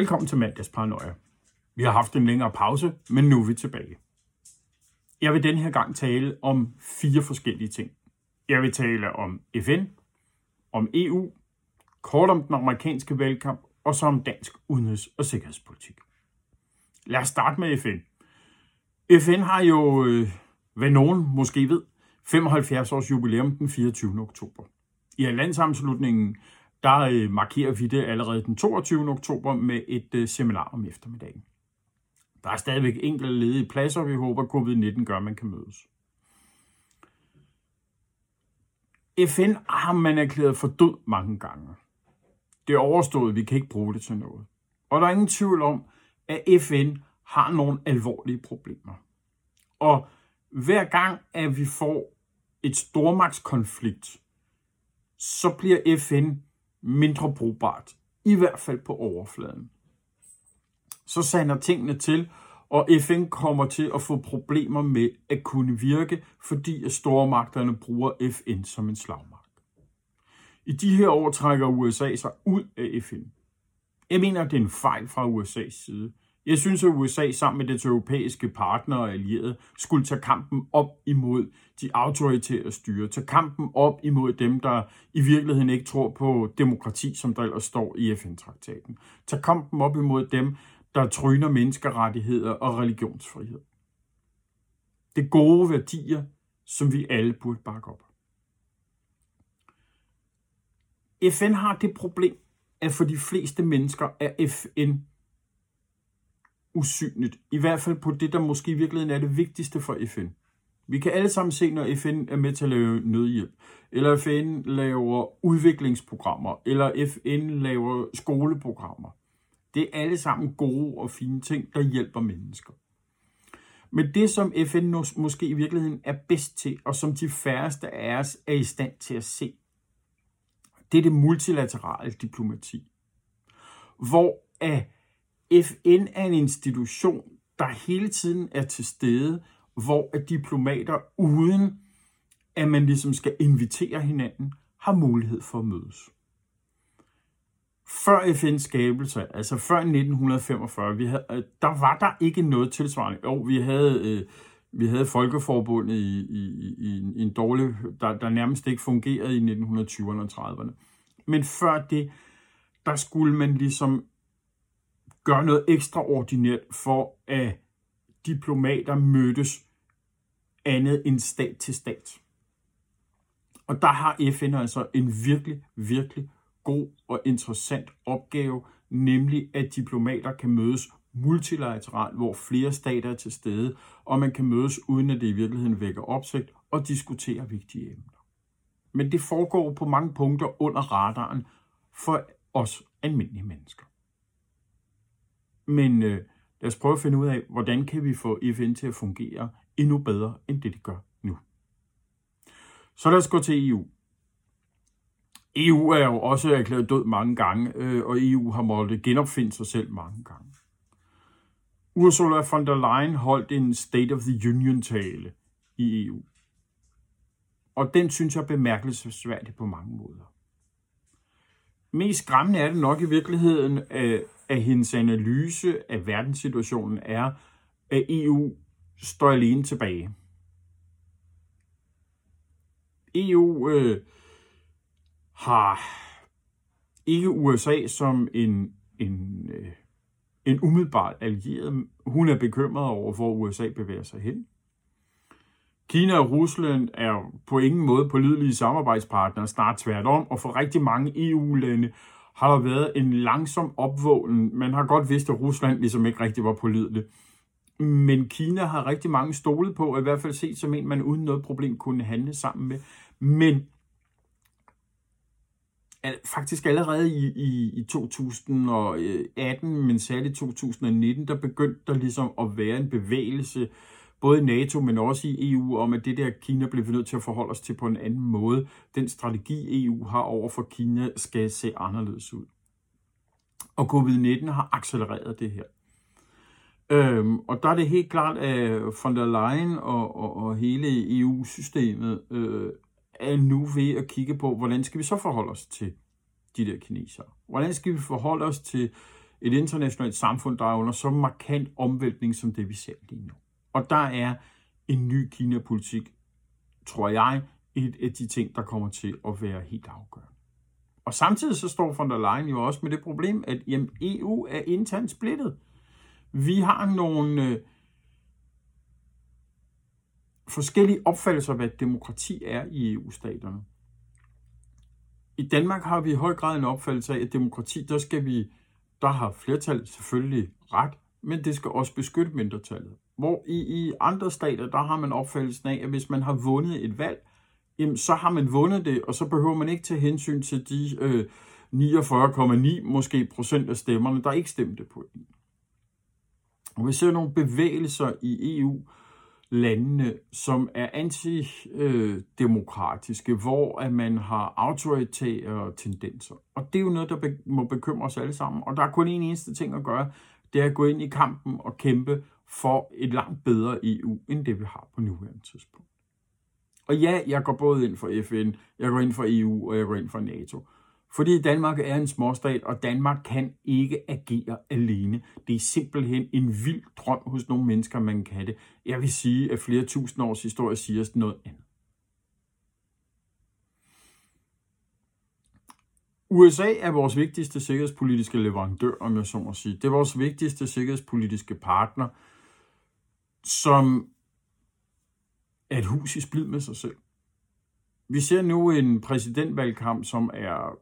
Velkommen til Mandags Paranoia. Vi har haft en længere pause, men nu er vi tilbage. Jeg vil denne her gang tale om fire forskellige ting. Jeg vil tale om FN, om EU, kort om den amerikanske valgkamp, og så om dansk udenrigs- og sikkerhedspolitik. Lad os starte med FN. FN har jo, øh, hvad nogen måske ved, 75 års jubilæum den 24. oktober. I landsammenslutningen der øh, markerer vi det allerede den 22. oktober med et øh, seminar om eftermiddagen. Der er stadigvæk enkelte ledige pladser, og vi håber, at covid-19 gør, at man kan mødes. FN har man erklæret for død mange gange. Det er overstået, vi kan ikke bruge det til noget. Og der er ingen tvivl om, at FN har nogle alvorlige problemer. Og hver gang, at vi får et stormagtskonflikt, så bliver FN mindre brugbart. I hvert fald på overfladen. Så sander tingene til, og FN kommer til at få problemer med at kunne virke, fordi at stormagterne bruger FN som en slagmagt. I de her år trækker USA sig ud af FN. Jeg mener, at det er en fejl fra USA's side. Jeg synes, at USA sammen med dets europæiske partnere og allierede skulle tage kampen op imod de autoritære styre. Tage kampen op imod dem, der i virkeligheden ikke tror på demokrati, som der ellers står i FN-traktaten. Tag kampen op imod dem, der tryner menneskerettigheder og religionsfrihed. Det er gode værdier, som vi alle burde bakke op. FN har det problem, at for de fleste mennesker er FN usynligt. I hvert fald på det, der måske i virkeligheden er det vigtigste for FN. Vi kan alle sammen se, når FN er med til at lave nødhjælp, eller FN laver udviklingsprogrammer, eller FN laver skoleprogrammer. Det er alle sammen gode og fine ting, der hjælper mennesker. Men det, som FN måske i virkeligheden er bedst til, og som de færreste af os er i stand til at se, det er det multilaterale diplomati. Hvor at FN er en institution, der hele tiden er til stede, hvor at diplomater, uden at man ligesom skal invitere hinanden, har mulighed for at mødes. Før FN's skabelse, altså før 1945, vi havde, øh, der var der ikke noget tilsvarende. Jo, vi havde, øh, vi havde Folkeforbundet i, i, i, i en dårlig, der, der nærmest ikke fungerede i 1920'erne og 30'erne. Men før det, der skulle man ligesom gøre noget ekstraordinært for, at diplomater mødtes andet end stat til stat. Og der har FN altså en virkelig, virkelig god og interessant opgave, nemlig at diplomater kan mødes multilateralt, hvor flere stater er til stede, og man kan mødes uden at det i virkeligheden vækker opsigt og diskutere vigtige emner. Men det foregår på mange punkter under radaren for os almindelige mennesker. Men øh, lad os prøve at finde ud af, hvordan kan vi få FN til at fungere endnu bedre, end det det gør nu. Så lad os gå til EU. EU er jo også erklæret død mange gange, øh, og EU har måttet genopfinde sig selv mange gange. Ursula von der Leyen holdt en State of the Union-tale i EU. Og den synes jeg er bemærkelsesværdig på mange måder. Mest skræmmende er det nok i virkeligheden, øh, at hendes analyse af verdenssituationen er, at EU står alene tilbage. EU øh, har ikke USA som en, en, øh, en umiddelbart allieret. Hun er bekymret over, hvor USA bevæger sig hen. Kina og Rusland er på ingen måde pålidelige samarbejdspartnere, snart tværtom, og for rigtig mange EU-lande har der været en langsom opvågning. Man har godt vidst, at Rusland ligesom ikke rigtig var pålidelig. Men Kina har rigtig mange stole på, og i hvert fald set som en, man uden noget problem kunne handle sammen med. Men faktisk allerede i, i, i 2018, øh, men særligt 2019, der begyndte der ligesom at være en bevægelse, både i NATO, men også i EU, om at det der Kina bliver vi nødt til at forholde os til på en anden måde. Den strategi, EU har over for Kina, skal se anderledes ud. Og covid-19 har accelereret det her. Øhm, og der er det helt klart, at von der Leyen og, og, og hele EU-systemet øh, er nu ved at kigge på, hvordan skal vi så forholde os til de der kinesere? Hvordan skal vi forholde os til et internationalt samfund, der er under så markant omvæltning som det, vi ser lige nu. Og der er en ny Kina-politik, tror jeg, et af de ting, der kommer til at være helt afgørende. Og samtidig så står von der Leyen jo også med det problem, at jamen, EU er internt splittet. Vi har nogle øh, forskellige opfattelser af, hvad demokrati er i EU-staterne. I Danmark har vi i høj grad en opfattelse af, at demokrati, der skal vi, der har flertal selvfølgelig ret, men det skal også beskytte mindretallet. Hvor i, i andre stater, der har man opfattelsen af, at hvis man har vundet et valg, jamen, så har man vundet det, og så behøver man ikke tage hensyn til de øh, 49,9 måske procent af stemmerne, der ikke stemte på en. Og vi ser nogle bevægelser i EU, landene, som er antidemokratiske, øh, hvor at man har autoritære tendenser. Og det er jo noget, der må bekymre os alle sammen. Og der er kun en eneste ting at gøre, det er at gå ind i kampen og kæmpe for et langt bedre EU, end det vi har på nuværende tidspunkt. Og ja, jeg går både ind for FN, jeg går ind for EU, og jeg går ind for NATO. Fordi Danmark er en småstat, og Danmark kan ikke agere alene. Det er simpelthen en vild drøm hos nogle mennesker, man kan det. Jeg vil sige, at flere tusind års historie siger os noget andet. USA er vores vigtigste sikkerhedspolitiske leverandør, om jeg så må sige. Det er vores vigtigste sikkerhedspolitiske partner, som er et hus i splid med sig selv. Vi ser nu en præsidentvalgkamp, som er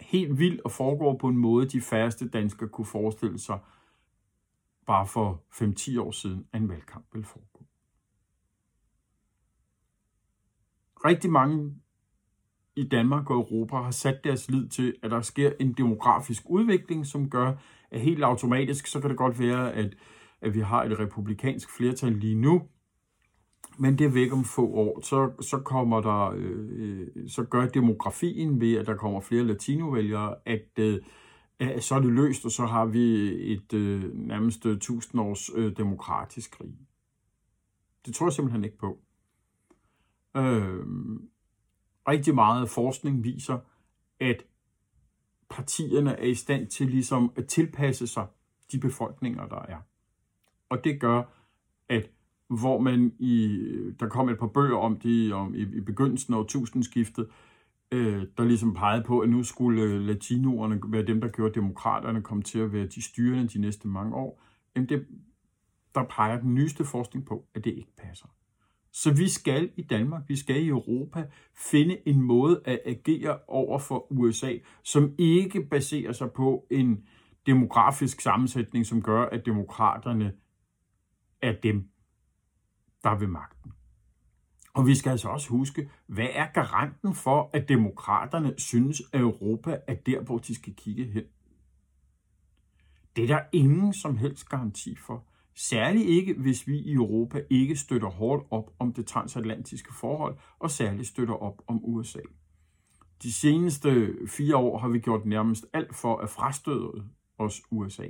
helt vild og foregår på en måde, de færreste danskere kunne forestille sig bare for 5-10 år siden, at en valgkamp ville foregå. Rigtig mange i Danmark og Europa har sat deres lid til, at der sker en demografisk udvikling, som gør, at helt automatisk, så kan det godt være, at, at vi har et republikansk flertal lige nu, men det er væk om få år. Så, så kommer der, øh, så gør demografien ved, at der kommer flere latinovælgere, at øh, så er det løst, og så har vi et øh, nærmest tusindårs øh, demokratisk krig. Det tror jeg simpelthen ikke på. Øh, rigtig meget forskning viser, at partierne er i stand til ligesom at tilpasse sig de befolkninger, der er. Og det gør, at hvor man i, der kom et par bøger om det om, i, i begyndelsen af årtusindskiftet, øh, der ligesom pegede på, at nu skulle øh, latinoerne være dem, der gjorde demokraterne, komme til at være de styrende de næste mange år. Jamen det, der peger den nyeste forskning på, at det ikke passer. Så vi skal i Danmark, vi skal i Europa finde en måde at agere over for USA, som ikke baserer sig på en demografisk sammensætning, som gør, at demokraterne er dem, der er ved magten. Og vi skal altså også huske, hvad er garanten for, at demokraterne synes, at Europa er der, hvor de skal kigge hen? Det er der ingen som helst garanti for. Særligt ikke, hvis vi i Europa ikke støtter hårdt op om det transatlantiske forhold, og særligt støtter op om USA. De seneste fire år har vi gjort nærmest alt for at frastøde os USA.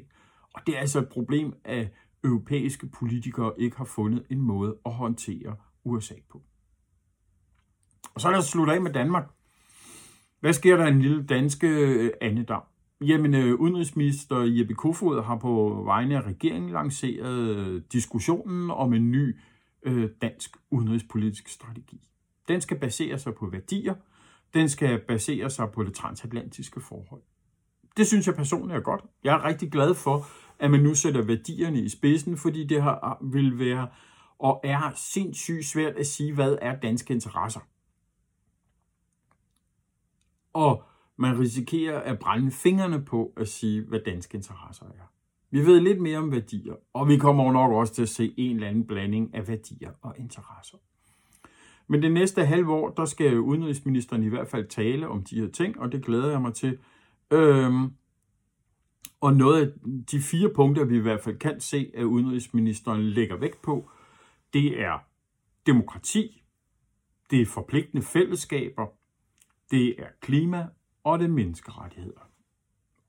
Og det er altså et problem, at europæiske politikere ikke har fundet en måde at håndtere USA på. Og så lad os slutte af med Danmark. Hvad sker der en lille danske andedam? Jamen, øh, udenrigsminister Jeppe Kofod har på vegne af regeringen lanceret øh, diskussionen om en ny øh, dansk udenrigspolitisk strategi. Den skal basere sig på værdier. Den skal basere sig på det transatlantiske forhold. Det synes jeg personligt er godt. Jeg er rigtig glad for, at man nu sætter værdierne i spidsen, fordi det har, ah, vil være og er sindssygt svært at sige, hvad er danske interesser. Og man risikerer at brænde fingrene på at sige, hvad danske interesser er. Vi ved lidt mere om værdier, og vi kommer nok også til at se en eller anden blanding af værdier og interesser. Men det næste halve år, der skal udenrigsministeren i hvert fald tale om de her ting, og det glæder jeg mig til. Øhm, og noget af de fire punkter, vi i hvert fald kan se, at udenrigsministeren lægger vægt på, det er demokrati, det er forpligtende fællesskaber, det er klima og det er menneskerettigheder.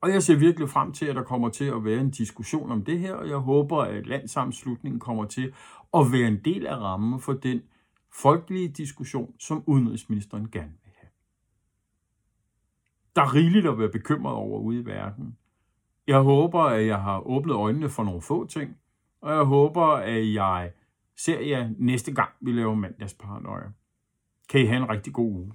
Og jeg ser virkelig frem til, at der kommer til at være en diskussion om det her, og jeg håber, at landsamslutningen kommer til at være en del af rammen for den folkelige diskussion, som udenrigsministeren gerne vil have. Der er rigeligt at være bekymret over ude i verden. Jeg håber, at jeg har åbnet øjnene for nogle få ting, og jeg håber, at jeg ser jer næste gang, vi laver mandagsparanoia. Kan I have en rigtig god uge.